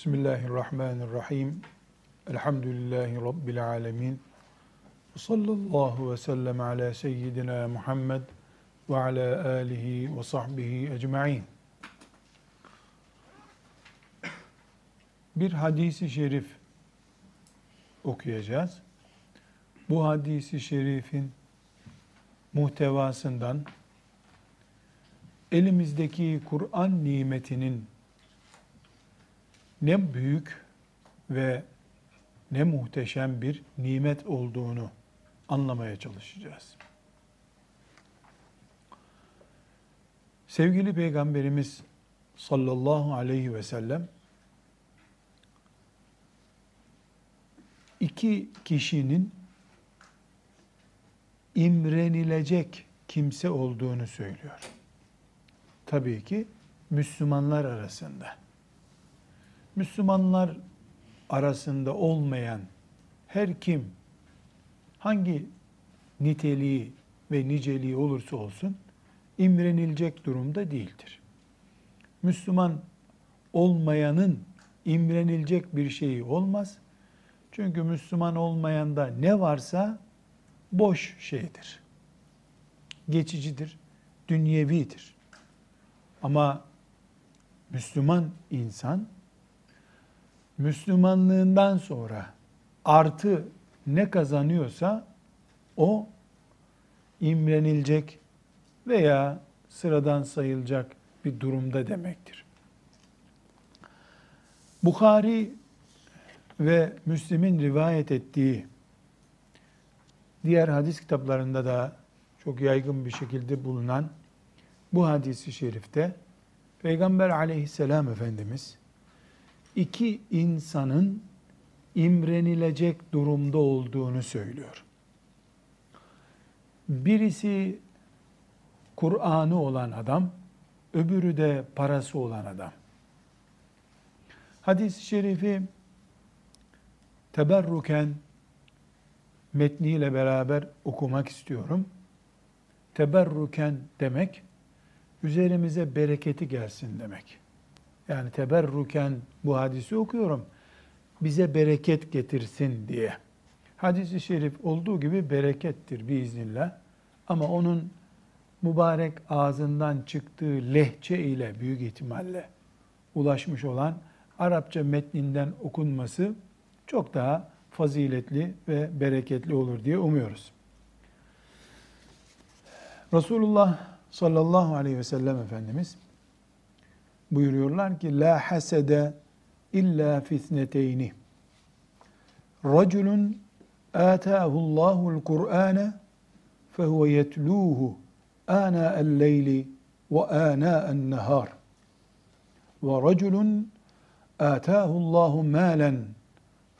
Bismillahirrahmanirrahim. Elhamdülillahi Rabbil alemin. Sallallahu ve sellem ala seyyidina Muhammed ve ala alihi ve sahbihi ecma'in. Bir hadisi şerif okuyacağız. Bu hadisi şerifin muhtevasından elimizdeki Kur'an nimetinin ne büyük ve ne muhteşem bir nimet olduğunu anlamaya çalışacağız. Sevgili Peygamberimiz sallallahu aleyhi ve sellem iki kişinin imrenilecek kimse olduğunu söylüyor. Tabii ki Müslümanlar arasında. Müslümanlar arasında olmayan her kim hangi niteliği ve niceliği olursa olsun imrenilecek durumda değildir. Müslüman olmayanın imrenilecek bir şeyi olmaz. Çünkü Müslüman olmayanda ne varsa boş şeydir. Geçicidir, dünyevidir. Ama Müslüman insan Müslümanlığından sonra artı ne kazanıyorsa o imrenilecek veya sıradan sayılacak bir durumda demektir. Bukhari ve Müslim'in rivayet ettiği diğer hadis kitaplarında da çok yaygın bir şekilde bulunan bu hadisi şerifte Peygamber aleyhisselam Efendimiz iki insanın imrenilecek durumda olduğunu söylüyor. Birisi Kur'an'ı olan adam, öbürü de parası olan adam. Hadis-i şerifi teberruken metniyle beraber okumak istiyorum. Teberruken demek, üzerimize bereketi gelsin demek. Yani teberruken bu hadisi okuyorum. Bize bereket getirsin diye. Hadis-i şerif olduğu gibi berekettir biiznillah. Ama onun mübarek ağzından çıktığı lehçe ile büyük ihtimalle ulaşmış olan Arapça metninden okunması çok daha faziletli ve bereketli olur diye umuyoruz. Resulullah sallallahu aleyhi ve sellem Efendimiz buyuruyorlar ki la hasede illa fitneteyni. Raculun ataahu Allahul Kur'ane fehuve yetluhu ana el-leyli ve ana en-nehar. Ve raculun ataahu Allahu malen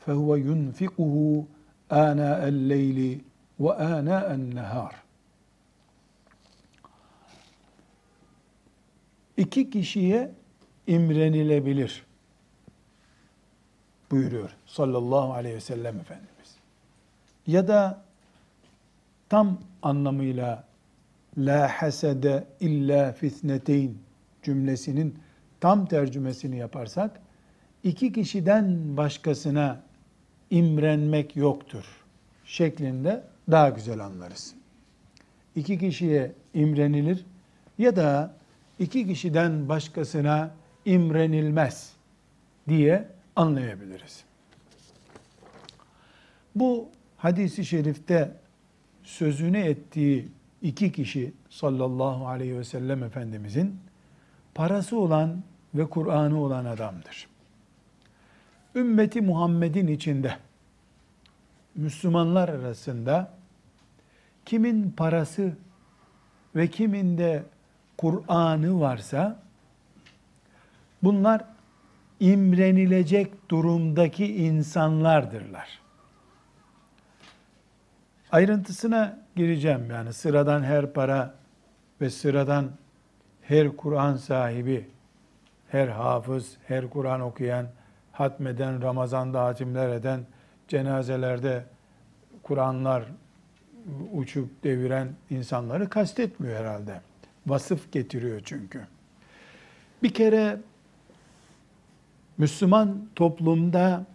fehuve yunfikuhu ana el-leyli ve ana en-nehar. İki kişiye imrenilebilir buyuruyor sallallahu aleyhi ve sellem Efendimiz. Ya da tam anlamıyla la hasede illa fitneteyn cümlesinin tam tercümesini yaparsak iki kişiden başkasına imrenmek yoktur şeklinde daha güzel anlarız. İki kişiye imrenilir ya da iki kişiden başkasına imrenilmez diye anlayabiliriz. Bu hadisi şerifte sözünü ettiği iki kişi sallallahu aleyhi ve sellem Efendimizin parası olan ve Kur'an'ı olan adamdır. Ümmeti Muhammed'in içinde Müslümanlar arasında kimin parası ve kimin de Kur'an'ı varsa bunlar imrenilecek durumdaki insanlardırlar. Ayrıntısına gireceğim yani sıradan her para ve sıradan her Kur'an sahibi, her hafız, her Kur'an okuyan, hatmeden, Ramazan'da hatimler eden, cenazelerde Kur'anlar uçup deviren insanları kastetmiyor herhalde. Vasıf getiriyor çünkü. Bir kere Müslüman toplumda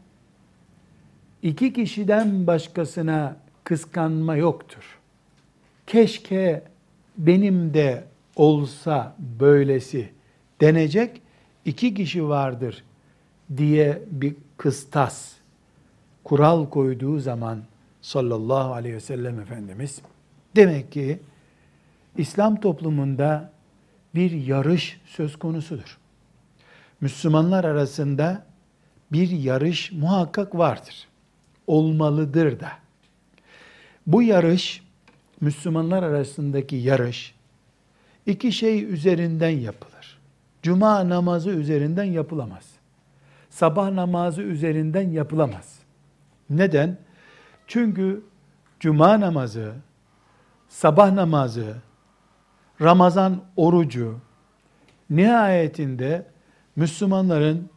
iki kişiden başkasına kıskanma yoktur. Keşke benim de olsa böylesi denecek iki kişi vardır diye bir kıstas, kural koyduğu zaman sallallahu aleyhi ve sellem Efendimiz demek ki İslam toplumunda bir yarış söz konusudur. Müslümanlar arasında bir yarış muhakkak vardır. Olmalıdır da. Bu yarış, Müslümanlar arasındaki yarış, iki şey üzerinden yapılır. Cuma namazı üzerinden yapılamaz. Sabah namazı üzerinden yapılamaz. Neden? Çünkü cuma namazı, sabah namazı, Ramazan orucu nihayetinde Müslümanların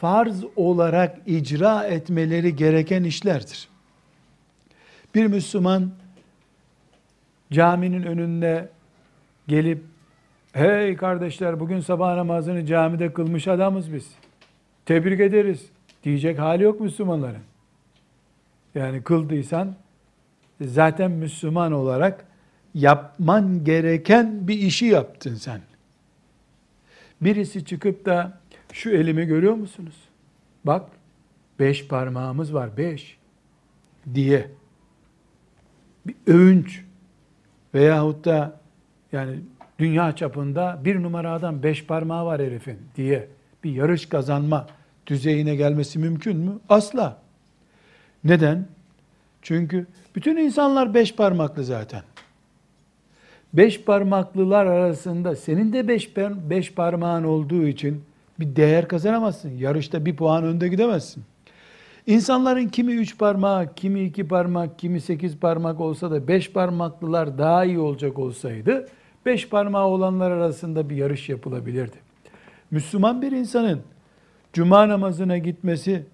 farz olarak icra etmeleri gereken işlerdir. Bir Müslüman caminin önünde gelip hey kardeşler bugün sabah namazını camide kılmış adamız biz. Tebrik ederiz diyecek hali yok Müslümanların. Yani kıldıysan zaten Müslüman olarak yapman gereken bir işi yaptın sen. Birisi çıkıp da şu elimi görüyor musunuz? Bak beş parmağımız var beş diye bir övünç veyahut da yani dünya çapında bir numara adam beş parmağı var herifin diye bir yarış kazanma düzeyine gelmesi mümkün mü? Asla. Neden? Çünkü bütün insanlar beş parmaklı zaten. Beş parmaklılar arasında senin de beş, beş parmağın olduğu için bir değer kazanamazsın. Yarışta bir puan önde gidemezsin. İnsanların kimi üç parmak, kimi iki parmak, kimi sekiz parmak olsa da beş parmaklılar daha iyi olacak olsaydı, beş parmağı olanlar arasında bir yarış yapılabilirdi. Müslüman bir insanın cuma namazına gitmesi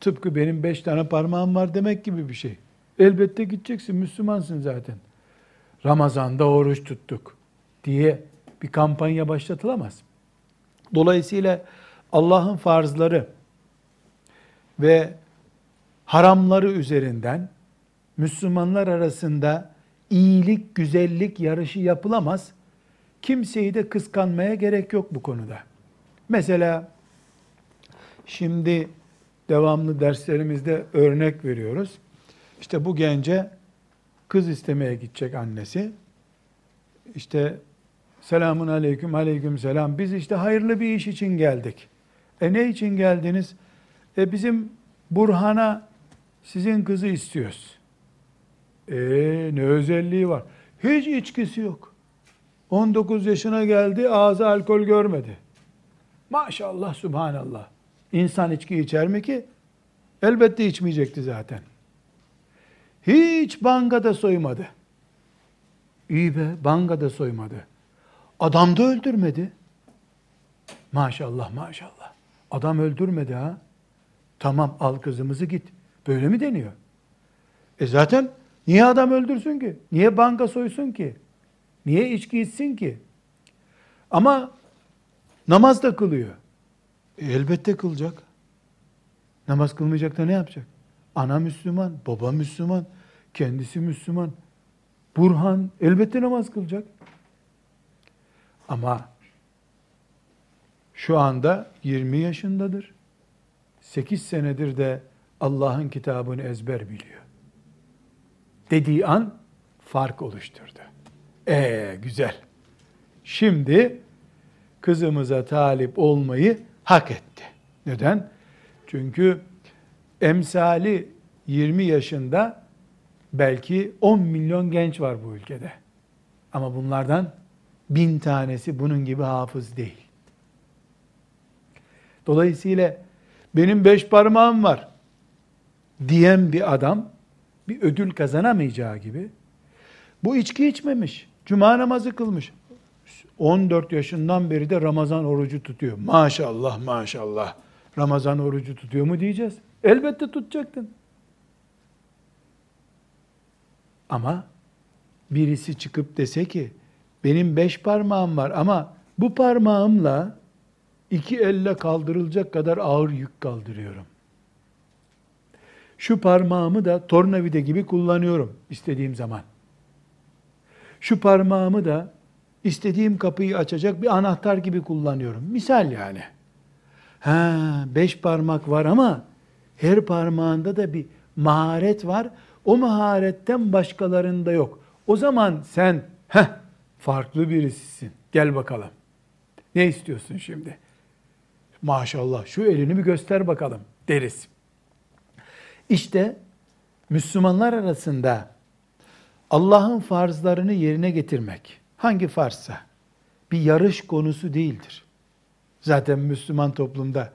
tıpkı benim beş tane parmağım var demek gibi bir şey. Elbette gideceksin, Müslümansın zaten. Ramazan'da oruç tuttuk diye bir kampanya başlatılamaz. Dolayısıyla Allah'ın farzları ve haramları üzerinden Müslümanlar arasında iyilik, güzellik yarışı yapılamaz. Kimseyi de kıskanmaya gerek yok bu konuda. Mesela şimdi devamlı derslerimizde örnek veriyoruz. İşte bu gence kız istemeye gidecek annesi. İşte selamun aleyküm aleyküm selam. Biz işte hayırlı bir iş için geldik. E ne için geldiniz? E bizim Burhan'a sizin kızı istiyoruz. E ne özelliği var? Hiç içkisi yok. 19 yaşına geldi ağzı alkol görmedi. Maşallah subhanallah. İnsan içki içer mi ki? Elbette içmeyecekti zaten. Hiç bankada soymadı. İyi be, bankada soymadı. Adam da öldürmedi. Maşallah maşallah. Adam öldürmedi ha. Tamam al kızımızı git. Böyle mi deniyor? E zaten niye adam öldürsün ki? Niye banka soysun ki? Niye içki içsin ki? Ama namaz da kılıyor. E elbette kılacak. Namaz kılmayacak da ne yapacak? Ana Müslüman, baba Müslüman, kendisi Müslüman. Burhan elbette namaz kılacak. Ama şu anda 20 yaşındadır. 8 senedir de Allah'ın kitabını ezber biliyor. Dediği an fark oluşturdu. Ee güzel. Şimdi kızımıza talip olmayı hak etti. Neden? Çünkü emsali 20 yaşında belki 10 milyon genç var bu ülkede. Ama bunlardan bin tanesi bunun gibi hafız değil. Dolayısıyla benim beş parmağım var diyen bir adam bir ödül kazanamayacağı gibi bu içki içmemiş, cuma namazı kılmış. 14 yaşından beri de Ramazan orucu tutuyor. Maşallah maşallah. Ramazan orucu tutuyor mu diyeceğiz. Elbette tutacaktın. Ama birisi çıkıp dese ki benim beş parmağım var ama bu parmağımla iki elle kaldırılacak kadar ağır yük kaldırıyorum. Şu parmağımı da tornavida gibi kullanıyorum istediğim zaman. Şu parmağımı da istediğim kapıyı açacak bir anahtar gibi kullanıyorum. Misal yani. Ha, beş parmak var ama her parmağında da bir maharet var. O maharetten başkalarında yok. O zaman sen heh, farklı birisisin. Gel bakalım. Ne istiyorsun şimdi? Maşallah şu elini bir göster bakalım deriz. İşte Müslümanlar arasında Allah'ın farzlarını yerine getirmek hangi farzsa bir yarış konusu değildir. Zaten Müslüman toplumda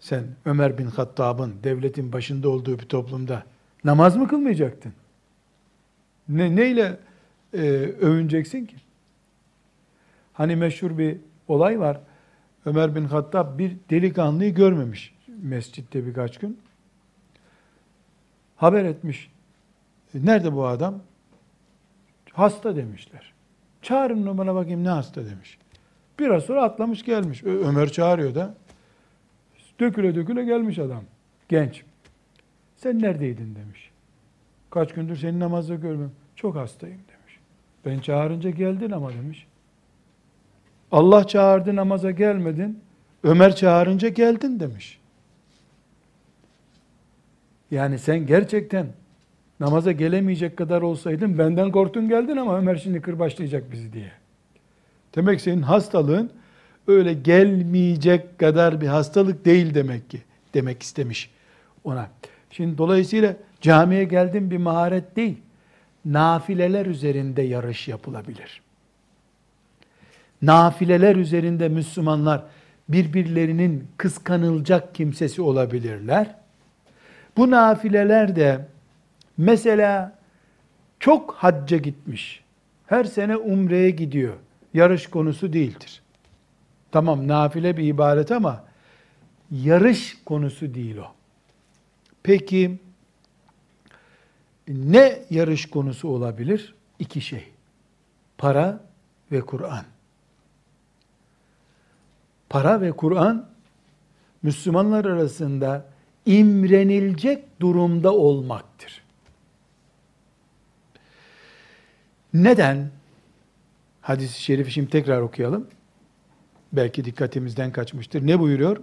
sen Ömer bin Hattab'ın devletin başında olduğu bir toplumda namaz mı kılmayacaktın? Ne, neyle e, övüneceksin ki? Hani meşhur bir olay var. Ömer bin Hattab bir delikanlıyı görmemiş mescitte birkaç gün. Haber etmiş. E, nerede bu adam? Hasta demişler. Çağırın bana bakayım ne hasta demiş. Biraz sonra atlamış gelmiş. Ömer çağırıyor da. Döküle döküle gelmiş adam. Genç. Sen neredeydin demiş. Kaç gündür seni namazda görmem. Çok hastayım demiş. Ben çağırınca geldin ama demiş. Allah çağırdı namaza gelmedin. Ömer çağırınca geldin demiş. Yani sen gerçekten namaza gelemeyecek kadar olsaydın benden korktun geldin ama Ömer şimdi kırbaçlayacak bizi diye. Demek senin hastalığın öyle gelmeyecek kadar bir hastalık değil demek ki. Demek istemiş ona. Şimdi dolayısıyla camiye geldim bir maharet değil. Nafileler üzerinde yarış yapılabilir. Nafileler üzerinde Müslümanlar birbirlerinin kıskanılacak kimsesi olabilirler. Bu nafileler de mesela çok hacca gitmiş, her sene umreye gidiyor, yarış konusu değildir. Tamam nafile bir ibadet ama yarış konusu değil o. Peki ne yarış konusu olabilir? İki şey. Para ve Kur'an. Para ve Kur'an Müslümanlar arasında imrenilecek durumda olmaktır. Neden? Hadis-i şerifi şimdi tekrar okuyalım. Belki dikkatimizden kaçmıştır. Ne buyuruyor?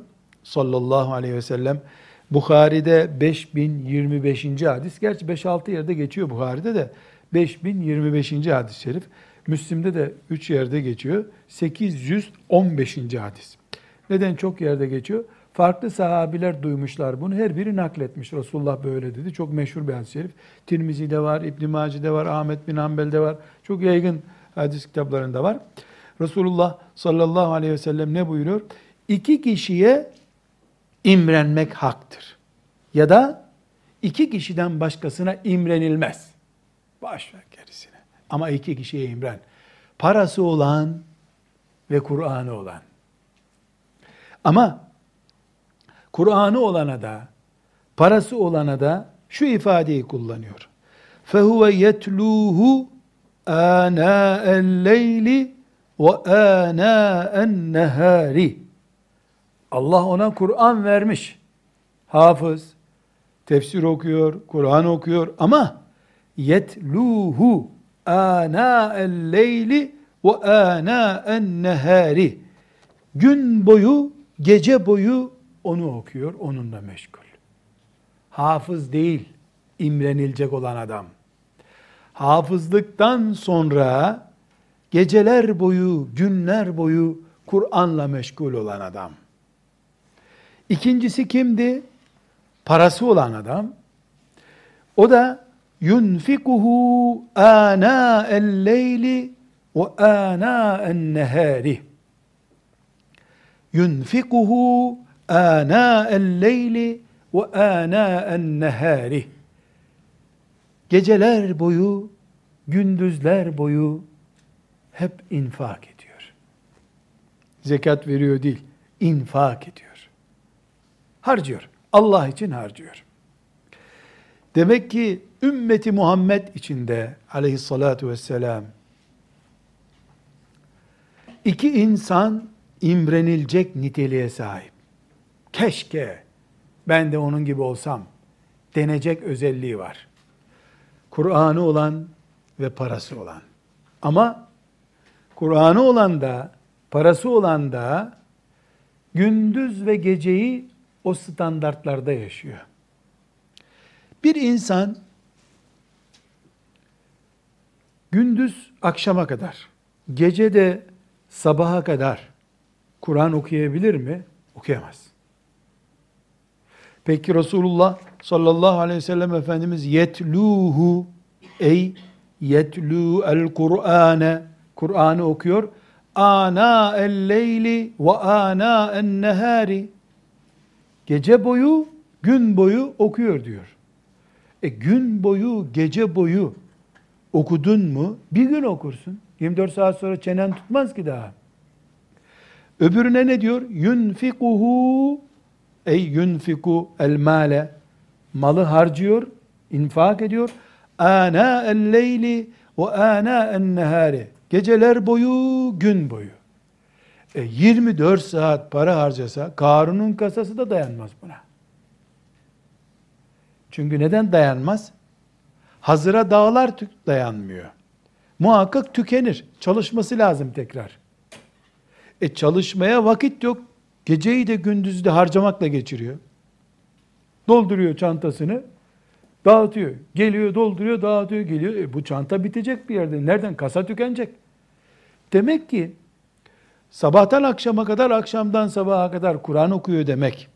Sallallahu aleyhi ve sellem. Bukhari'de 5025. hadis. Gerçi 5-6 yerde geçiyor Bukhari'de de. 5025. hadis-i şerif. Müslim'de de 3 yerde geçiyor. 815. hadis. Neden çok yerde geçiyor? Farklı sahabiler duymuşlar bunu. Her biri nakletmiş. Resulullah böyle dedi. Çok meşhur bir hadis-i şerif. Tirmizi'de var, İbn Maci'de var, Ahmet bin Hanbel'de var. Çok yaygın hadis kitaplarında var. Resulullah sallallahu aleyhi ve sellem ne buyuruyor? İki kişiye imrenmek haktır. Ya da iki kişiden başkasına imrenilmez. Baş ver gerisine. Ama iki kişiye imren. Parası olan ve Kur'an'ı olan. Ama Kur'an'ı olana da, parası olana da şu ifadeyi kullanıyor. فَهُوَ يَتْلُوهُ آنَاءَ اللَّيْلِ وَآنَاءَ النَّهَارِ Allah ona Kur'an vermiş. Hafız, tefsir okuyor, Kur'an okuyor ama yetluhu ana el-leyli ve ana en-nehari. Gün boyu, gece boyu onu okuyor, onunla meşgul. Hafız değil, imrenilecek olan adam. Hafızlıktan sonra geceler boyu, günler boyu Kur'an'la meşgul olan adam. İkincisi kimdi? Parası olan adam. O da yunfikuhu ana el-leyli ve ana en-nehari. Yunfikuhu ana el-leyli ve ana en-nehari. Geceler boyu, gündüzler boyu hep infak ediyor. Zekat veriyor değil, infak ediyor. Harcıyor. Allah için harcıyor. Demek ki ümmeti Muhammed içinde aleyhissalatu vesselam iki insan imrenilecek niteliğe sahip. Keşke ben de onun gibi olsam denecek özelliği var. Kur'an'ı olan ve parası olan. Ama Kur'an'ı olan da, parası olan da gündüz ve geceyi o standartlarda yaşıyor. Bir insan gündüz akşama kadar, gece de sabaha kadar Kur'an okuyabilir mi? Okuyamaz. Peki Resulullah sallallahu aleyhi ve sellem Efendimiz yetluhu ey yetlu el Kur'ane Kur'an'ı okuyor. Ana el leyli ve ana en nehari gece boyu gün boyu okuyor diyor. E gün boyu gece boyu okudun mu bir gün okursun. 24 saat sonra çenen tutmaz ki daha. Öbürüne ne diyor? Yunfikuhu ey yunfiku el male malı harcıyor, infak ediyor. Ana el leyli ve ana en nehari. Geceler boyu, gün boyu. E 24 saat para harcasa Karun'un kasası da dayanmaz buna. Çünkü neden dayanmaz? Hazıra dağlar dayanmıyor. Muhakkak tükenir. Çalışması lazım tekrar. E çalışmaya vakit yok. Geceyi de gündüzü de harcamakla geçiriyor. Dolduruyor çantasını, dağıtıyor. Geliyor, dolduruyor, dağıtıyor, geliyor. E bu çanta bitecek bir yerde. Nereden? Kasa tükenecek. Demek ki sabahtan akşama kadar, akşamdan sabaha kadar Kur'an okuyor demek.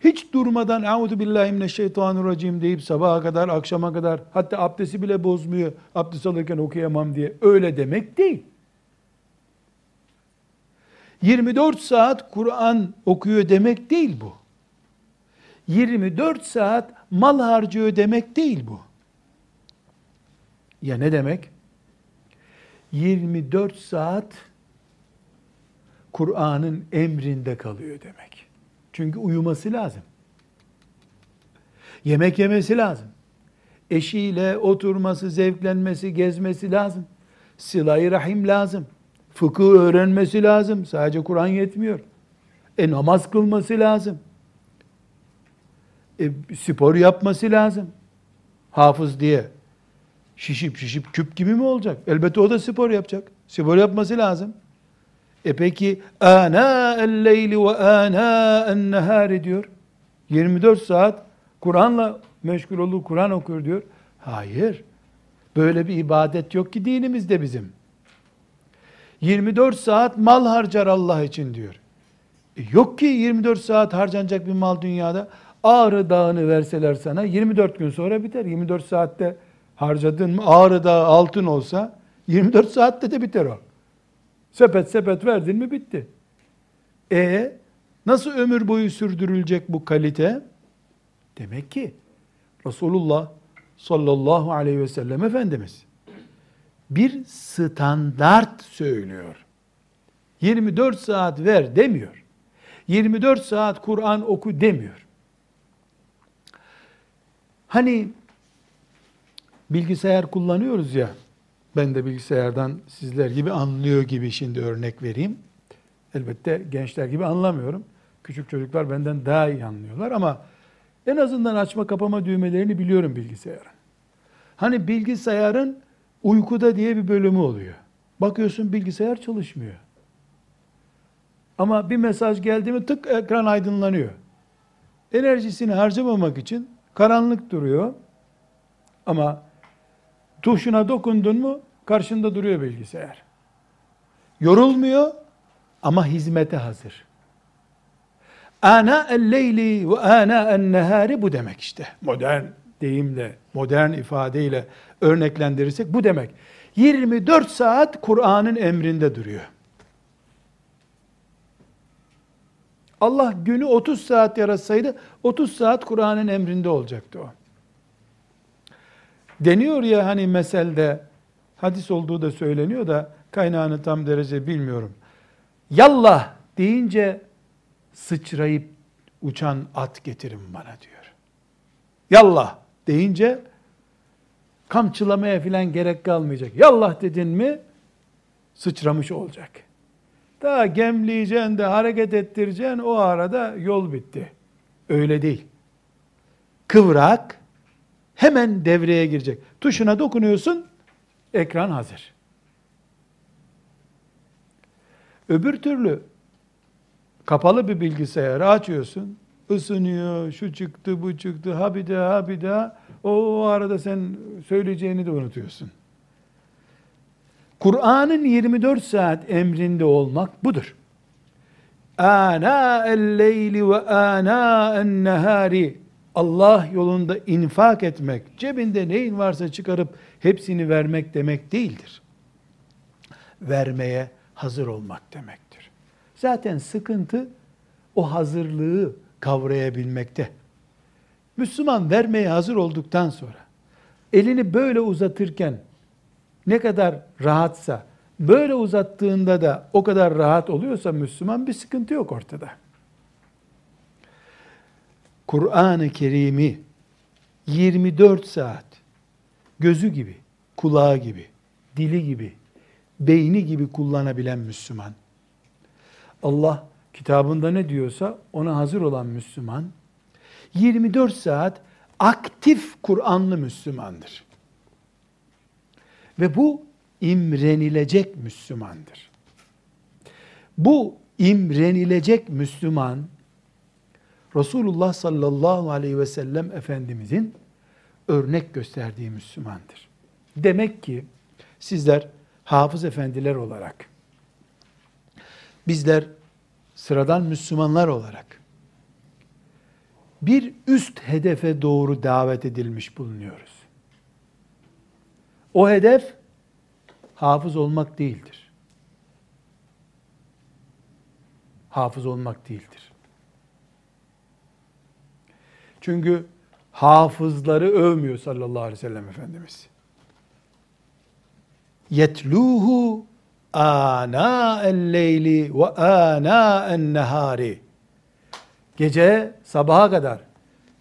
Hiç durmadan "Euzu billahi mineşşeytanirracim" deyip sabaha kadar, akşama kadar hatta abdesti bile bozmuyor. Abdest alırken okuyamam diye öyle demek değil. 24 saat Kur'an okuyor demek değil bu. 24 saat mal harcıyor demek değil bu. Ya ne demek? 24 saat Kur'an'ın emrinde kalıyor demek. Çünkü uyuması lazım. Yemek yemesi lazım. Eşiyle oturması, zevklenmesi, gezmesi lazım. Sıla-i rahim lazım. Fıkıh öğrenmesi lazım. Sadece Kur'an yetmiyor. E namaz kılması lazım. E, spor yapması lazım. Hafız diye şişip şişip küp gibi mi olacak? Elbette o da spor yapacak. Spor yapması lazım. E peki ana el leyli ve ana en diyor. 24 saat Kur'an'la meşgul olur, Kur'an okur diyor. Hayır. Böyle bir ibadet yok ki dinimizde bizim. 24 saat mal harcar Allah için diyor. E yok ki 24 saat harcanacak bir mal dünyada. Ağrı Dağı'nı verseler sana 24 gün sonra biter. 24 saatte harcadın mı Ağrı Dağı altın olsa 24 saatte de biter o. Sepet sepet verdin mi bitti. E nasıl ömür boyu sürdürülecek bu kalite? Demek ki Resulullah sallallahu aleyhi ve sellem Efendimiz bir standart söylüyor. 24 saat ver demiyor. 24 saat Kur'an oku demiyor. Hani bilgisayar kullanıyoruz ya, ben de bilgisayardan sizler gibi anlıyor gibi şimdi örnek vereyim. Elbette gençler gibi anlamıyorum. Küçük çocuklar benden daha iyi anlıyorlar ama en azından açma kapama düğmelerini biliyorum bilgisayarın. Hani bilgisayarın uykuda diye bir bölümü oluyor. Bakıyorsun bilgisayar çalışmıyor. Ama bir mesaj geldi mi tık ekran aydınlanıyor. Enerjisini harcamamak için karanlık duruyor. Ama tuşuna dokundun mu karşında duruyor bilgisayar. Yorulmuyor ama hizmete hazır. Ana el-leyli ve ana en-nehari bu demek işte. Modern deyimle, modern ifadeyle örneklendirirsek bu demek. 24 saat Kur'an'ın emrinde duruyor. Allah günü 30 saat yaratsaydı 30 saat Kur'an'ın emrinde olacaktı o. Deniyor ya hani meselde hadis olduğu da söyleniyor da kaynağını tam derece bilmiyorum. Yallah deyince sıçrayıp uçan at getirin bana diyor. Yallah deyince kamçılamaya filan gerek kalmayacak. Yallah dedin mi sıçramış olacak. Daha gemleyeceksin de hareket ettireceksin o arada yol bitti. Öyle değil. Kıvrak hemen devreye girecek. Tuşuna dokunuyorsun, ekran hazır. Öbür türlü kapalı bir bilgisayarı açıyorsun, ısınıyor, şu çıktı, bu çıktı, ha bir daha, ha bir daha. O, arada sen söyleyeceğini de unutuyorsun. Kur'an'ın 24 saat emrinde olmak budur. Ana el-leyli ve ana en-nehari Allah yolunda infak etmek, cebinde neyin varsa çıkarıp hepsini vermek demek değildir. Vermeye hazır olmak demektir. Zaten sıkıntı o hazırlığı kavrayabilmekte. Müslüman vermeye hazır olduktan sonra elini böyle uzatırken ne kadar rahatsa, böyle uzattığında da o kadar rahat oluyorsa Müslüman bir sıkıntı yok ortada. Kur'an-ı Kerim'i 24 saat gözü gibi, kulağı gibi, dili gibi, beyni gibi kullanabilen Müslüman. Allah kitabında ne diyorsa ona hazır olan Müslüman 24 saat aktif Kur'anlı Müslümandır. Ve bu imrenilecek Müslümandır. Bu imrenilecek Müslüman Resulullah sallallahu aleyhi ve sellem Efendimizin örnek gösterdiği Müslümandır. Demek ki sizler hafız efendiler olarak, bizler sıradan Müslümanlar olarak bir üst hedefe doğru davet edilmiş bulunuyoruz. O hedef hafız olmak değildir. Hafız olmak değildir. Çünkü hafızları övmüyor sallallahu aleyhi ve sellem Efendimiz. Yetluhu ana el-leyli ve ana en-nehari. Gece sabaha kadar,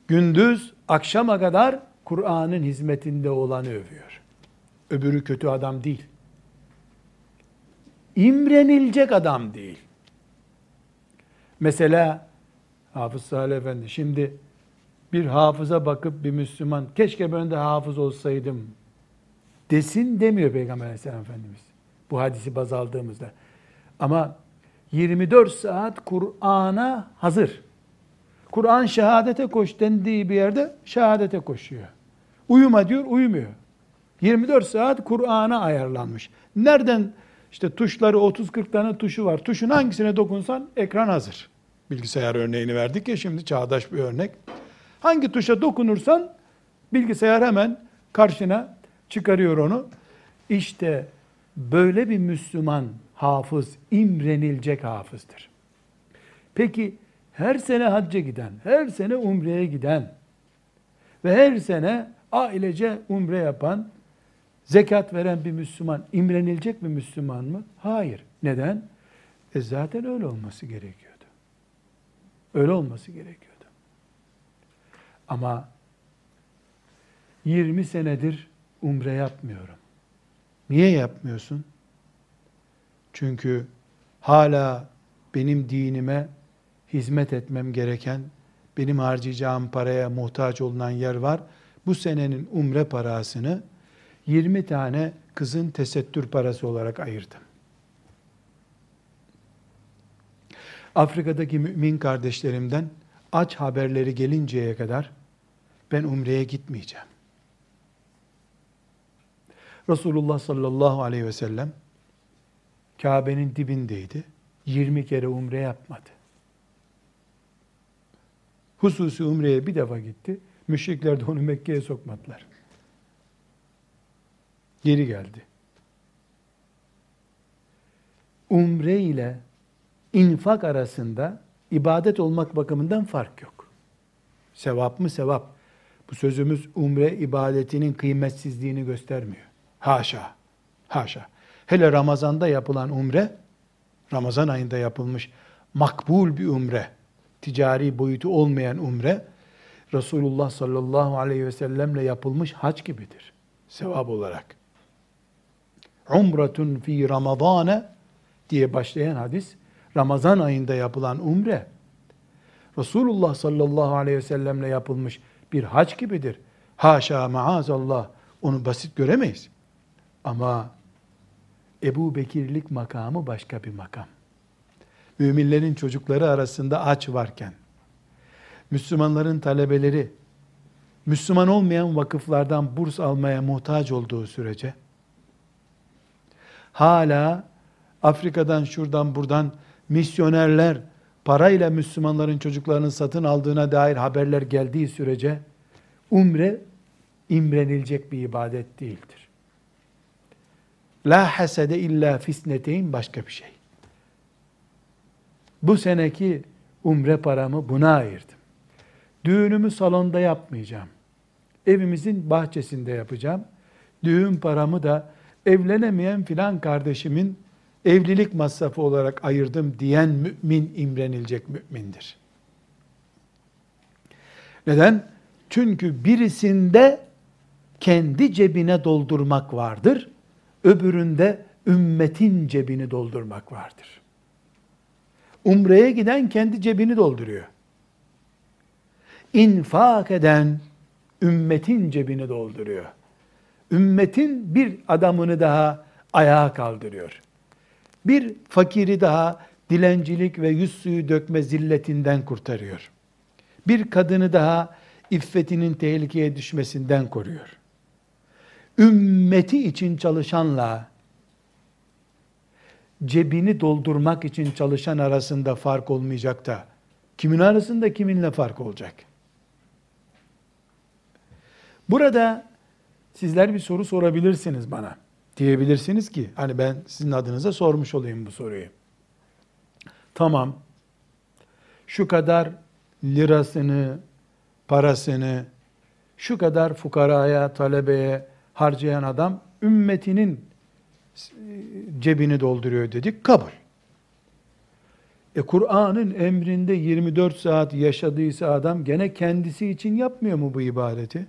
gündüz akşama kadar Kur'an'ın hizmetinde olanı övüyor. Öbürü kötü adam değil. İmrenilecek adam değil. Mesela Hafız Salih Efendi şimdi bir hafıza bakıp bir Müslüman keşke ben de hafız olsaydım desin demiyor Peygamber Aleyhisselam Efendimiz. Bu hadisi baz aldığımızda. Ama 24 saat Kur'an'a hazır. Kur'an şehadete koş dendiği bir yerde şehadete koşuyor. Uyuma diyor, uyumuyor. 24 saat Kur'an'a ayarlanmış. Nereden işte tuşları 30-40 tane tuşu var. Tuşun hangisine dokunsan ekran hazır. Bilgisayar örneğini verdik ya şimdi çağdaş bir örnek. Hangi tuşa dokunursan bilgisayar hemen karşına çıkarıyor onu. İşte böyle bir Müslüman hafız, imrenilecek hafızdır. Peki her sene hacca giden, her sene umreye giden ve her sene ailece umre yapan, zekat veren bir Müslüman imrenilecek bir Müslüman mı? Hayır. Neden? E zaten öyle olması gerekiyordu. Öyle olması gerekiyordu. Ama 20 senedir umre yapmıyorum. Niye yapmıyorsun? Çünkü hala benim dinime hizmet etmem gereken, benim harcayacağım paraya muhtaç olunan yer var. Bu senenin umre parasını 20 tane kızın tesettür parası olarak ayırdım. Afrika'daki mümin kardeşlerimden aç haberleri gelinceye kadar ben umreye gitmeyeceğim. Resulullah sallallahu aleyhi ve sellem Kabe'nin dibindeydi. 20 kere umre yapmadı. Hususi umreye bir defa gitti. Müşrikler de onu Mekke'ye sokmadılar. Geri geldi. Umre ile infak arasında ibadet olmak bakımından fark yok. Sevap mı sevap. Bu sözümüz umre ibadetinin kıymetsizliğini göstermiyor. Haşa. Haşa. Hele Ramazan'da yapılan umre, Ramazan ayında yapılmış makbul bir umre, ticari boyutu olmayan umre, Resulullah sallallahu aleyhi ve sellemle yapılmış hac gibidir. Sevap olarak. Umretun fi Ramazane diye başlayan hadis Ramazan ayında yapılan umre Resulullah sallallahu aleyhi ve sellemle yapılmış bir hac gibidir. Haşa maazallah onu basit göremeyiz. Ama Ebu Bekirlik makamı başka bir makam. Müminlerin çocukları arasında aç varken, Müslümanların talebeleri, Müslüman olmayan vakıflardan burs almaya muhtaç olduğu sürece, hala Afrika'dan şuradan buradan misyonerler parayla Müslümanların çocuklarını satın aldığına dair haberler geldiği sürece umre imrenilecek bir ibadet değildir. La hasede illa fisneteyn başka bir şey. Bu seneki umre paramı buna ayırdım. Düğünümü salonda yapmayacağım. Evimizin bahçesinde yapacağım. Düğün paramı da evlenemeyen filan kardeşimin evlilik masrafı olarak ayırdım diyen mümin imrenilecek mümindir. Neden? Çünkü birisinde kendi cebine doldurmak vardır. Öbüründe ümmetin cebini doldurmak vardır. Umreye giden kendi cebini dolduruyor. İnfak eden ümmetin cebini dolduruyor. Ümmetin bir adamını daha ayağa kaldırıyor. Bir fakiri daha dilencilik ve yüz suyu dökme zilletinden kurtarıyor. Bir kadını daha iffetinin tehlikeye düşmesinden koruyor. Ümmeti için çalışanla cebini doldurmak için çalışan arasında fark olmayacak da kimin arasında kiminle fark olacak? Burada sizler bir soru sorabilirsiniz bana. Diyebilirsiniz ki hani ben sizin adınıza sormuş olayım bu soruyu. Tamam. Şu kadar lirasını, parasını şu kadar fukaraya, talebeye harcayan adam ümmetinin cebini dolduruyor dedik. Kabul. E Kur'an'ın emrinde 24 saat yaşadıysa adam gene kendisi için yapmıyor mu bu ibadeti?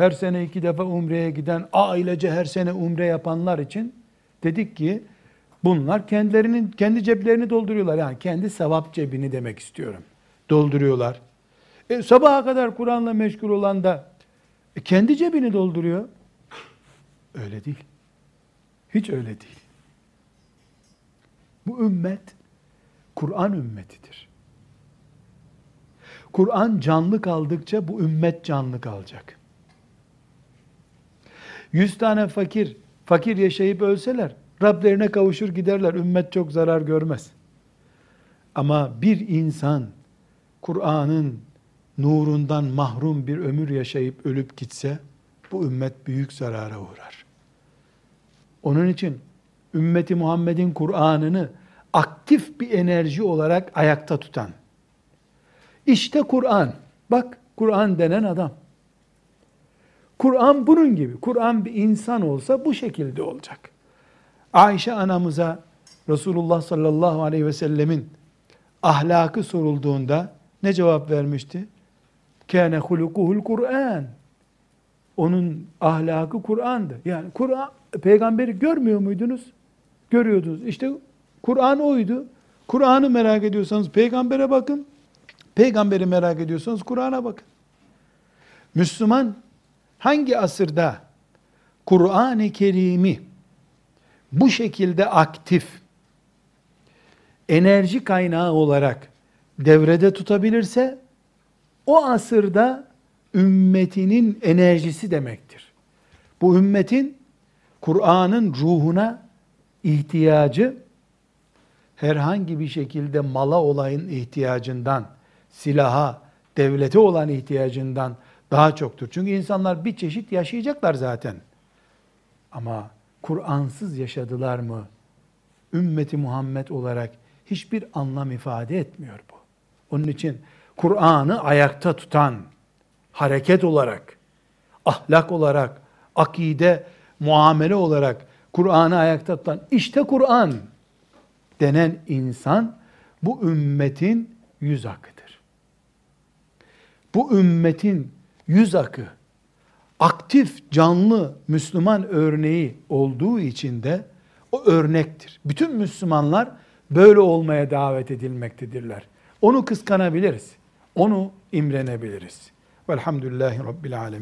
Her sene iki defa umreye giden, ailece her sene umre yapanlar için dedik ki bunlar kendilerinin kendi ceplerini dolduruyorlar. Yani kendi sevap cebini demek istiyorum. Dolduruyorlar. E, sabaha kadar Kur'an'la meşgul olan da e, kendi cebini dolduruyor. Öyle değil. Hiç öyle değil. Bu ümmet Kur'an ümmetidir. Kur'an canlı kaldıkça bu ümmet canlı kalacak. Yüz tane fakir, fakir yaşayıp ölseler, Rablerine kavuşur giderler, ümmet çok zarar görmez. Ama bir insan, Kur'an'ın nurundan mahrum bir ömür yaşayıp ölüp gitse, bu ümmet büyük zarara uğrar. Onun için ümmeti Muhammed'in Kur'an'ını aktif bir enerji olarak ayakta tutan. İşte Kur'an. Bak Kur'an denen adam. Kur'an bunun gibi. Kur'an bir insan olsa bu şekilde olacak. Ayşe anamıza Resulullah sallallahu aleyhi ve sellemin ahlakı sorulduğunda ne cevap vermişti? Kâne hulukuhul Kur'an. Onun ahlakı Kur'an'dı. Yani Kur'an peygamberi görmüyor muydunuz? Görüyordunuz. İşte Kur'an oydu. Kur'an'ı merak ediyorsanız peygambere bakın. Peygamberi merak ediyorsanız Kur'an'a bakın. Müslüman hangi asırda Kur'an-ı Kerim'i bu şekilde aktif enerji kaynağı olarak devrede tutabilirse o asırda ümmetinin enerjisi demektir. Bu ümmetin Kur'an'ın ruhuna ihtiyacı herhangi bir şekilde mala olayın ihtiyacından, silaha, devlete olan ihtiyacından daha çoktur. Çünkü insanlar bir çeşit yaşayacaklar zaten. Ama Kur'ansız yaşadılar mı? Ümmeti Muhammed olarak hiçbir anlam ifade etmiyor bu. Onun için Kur'an'ı ayakta tutan, hareket olarak, ahlak olarak, akide, muamele olarak Kur'an'ı ayakta tutan, işte Kur'an denen insan bu ümmetin yüz akıdır. Bu ümmetin yüz akı, aktif, canlı Müslüman örneği olduğu için de O örnektir. Bütün Müslümanlar böyle olmaya davet edilmektedirler. Onu kıskanabiliriz. Onu imrenebiliriz. Velhamdülillahi Rabbil Alemin.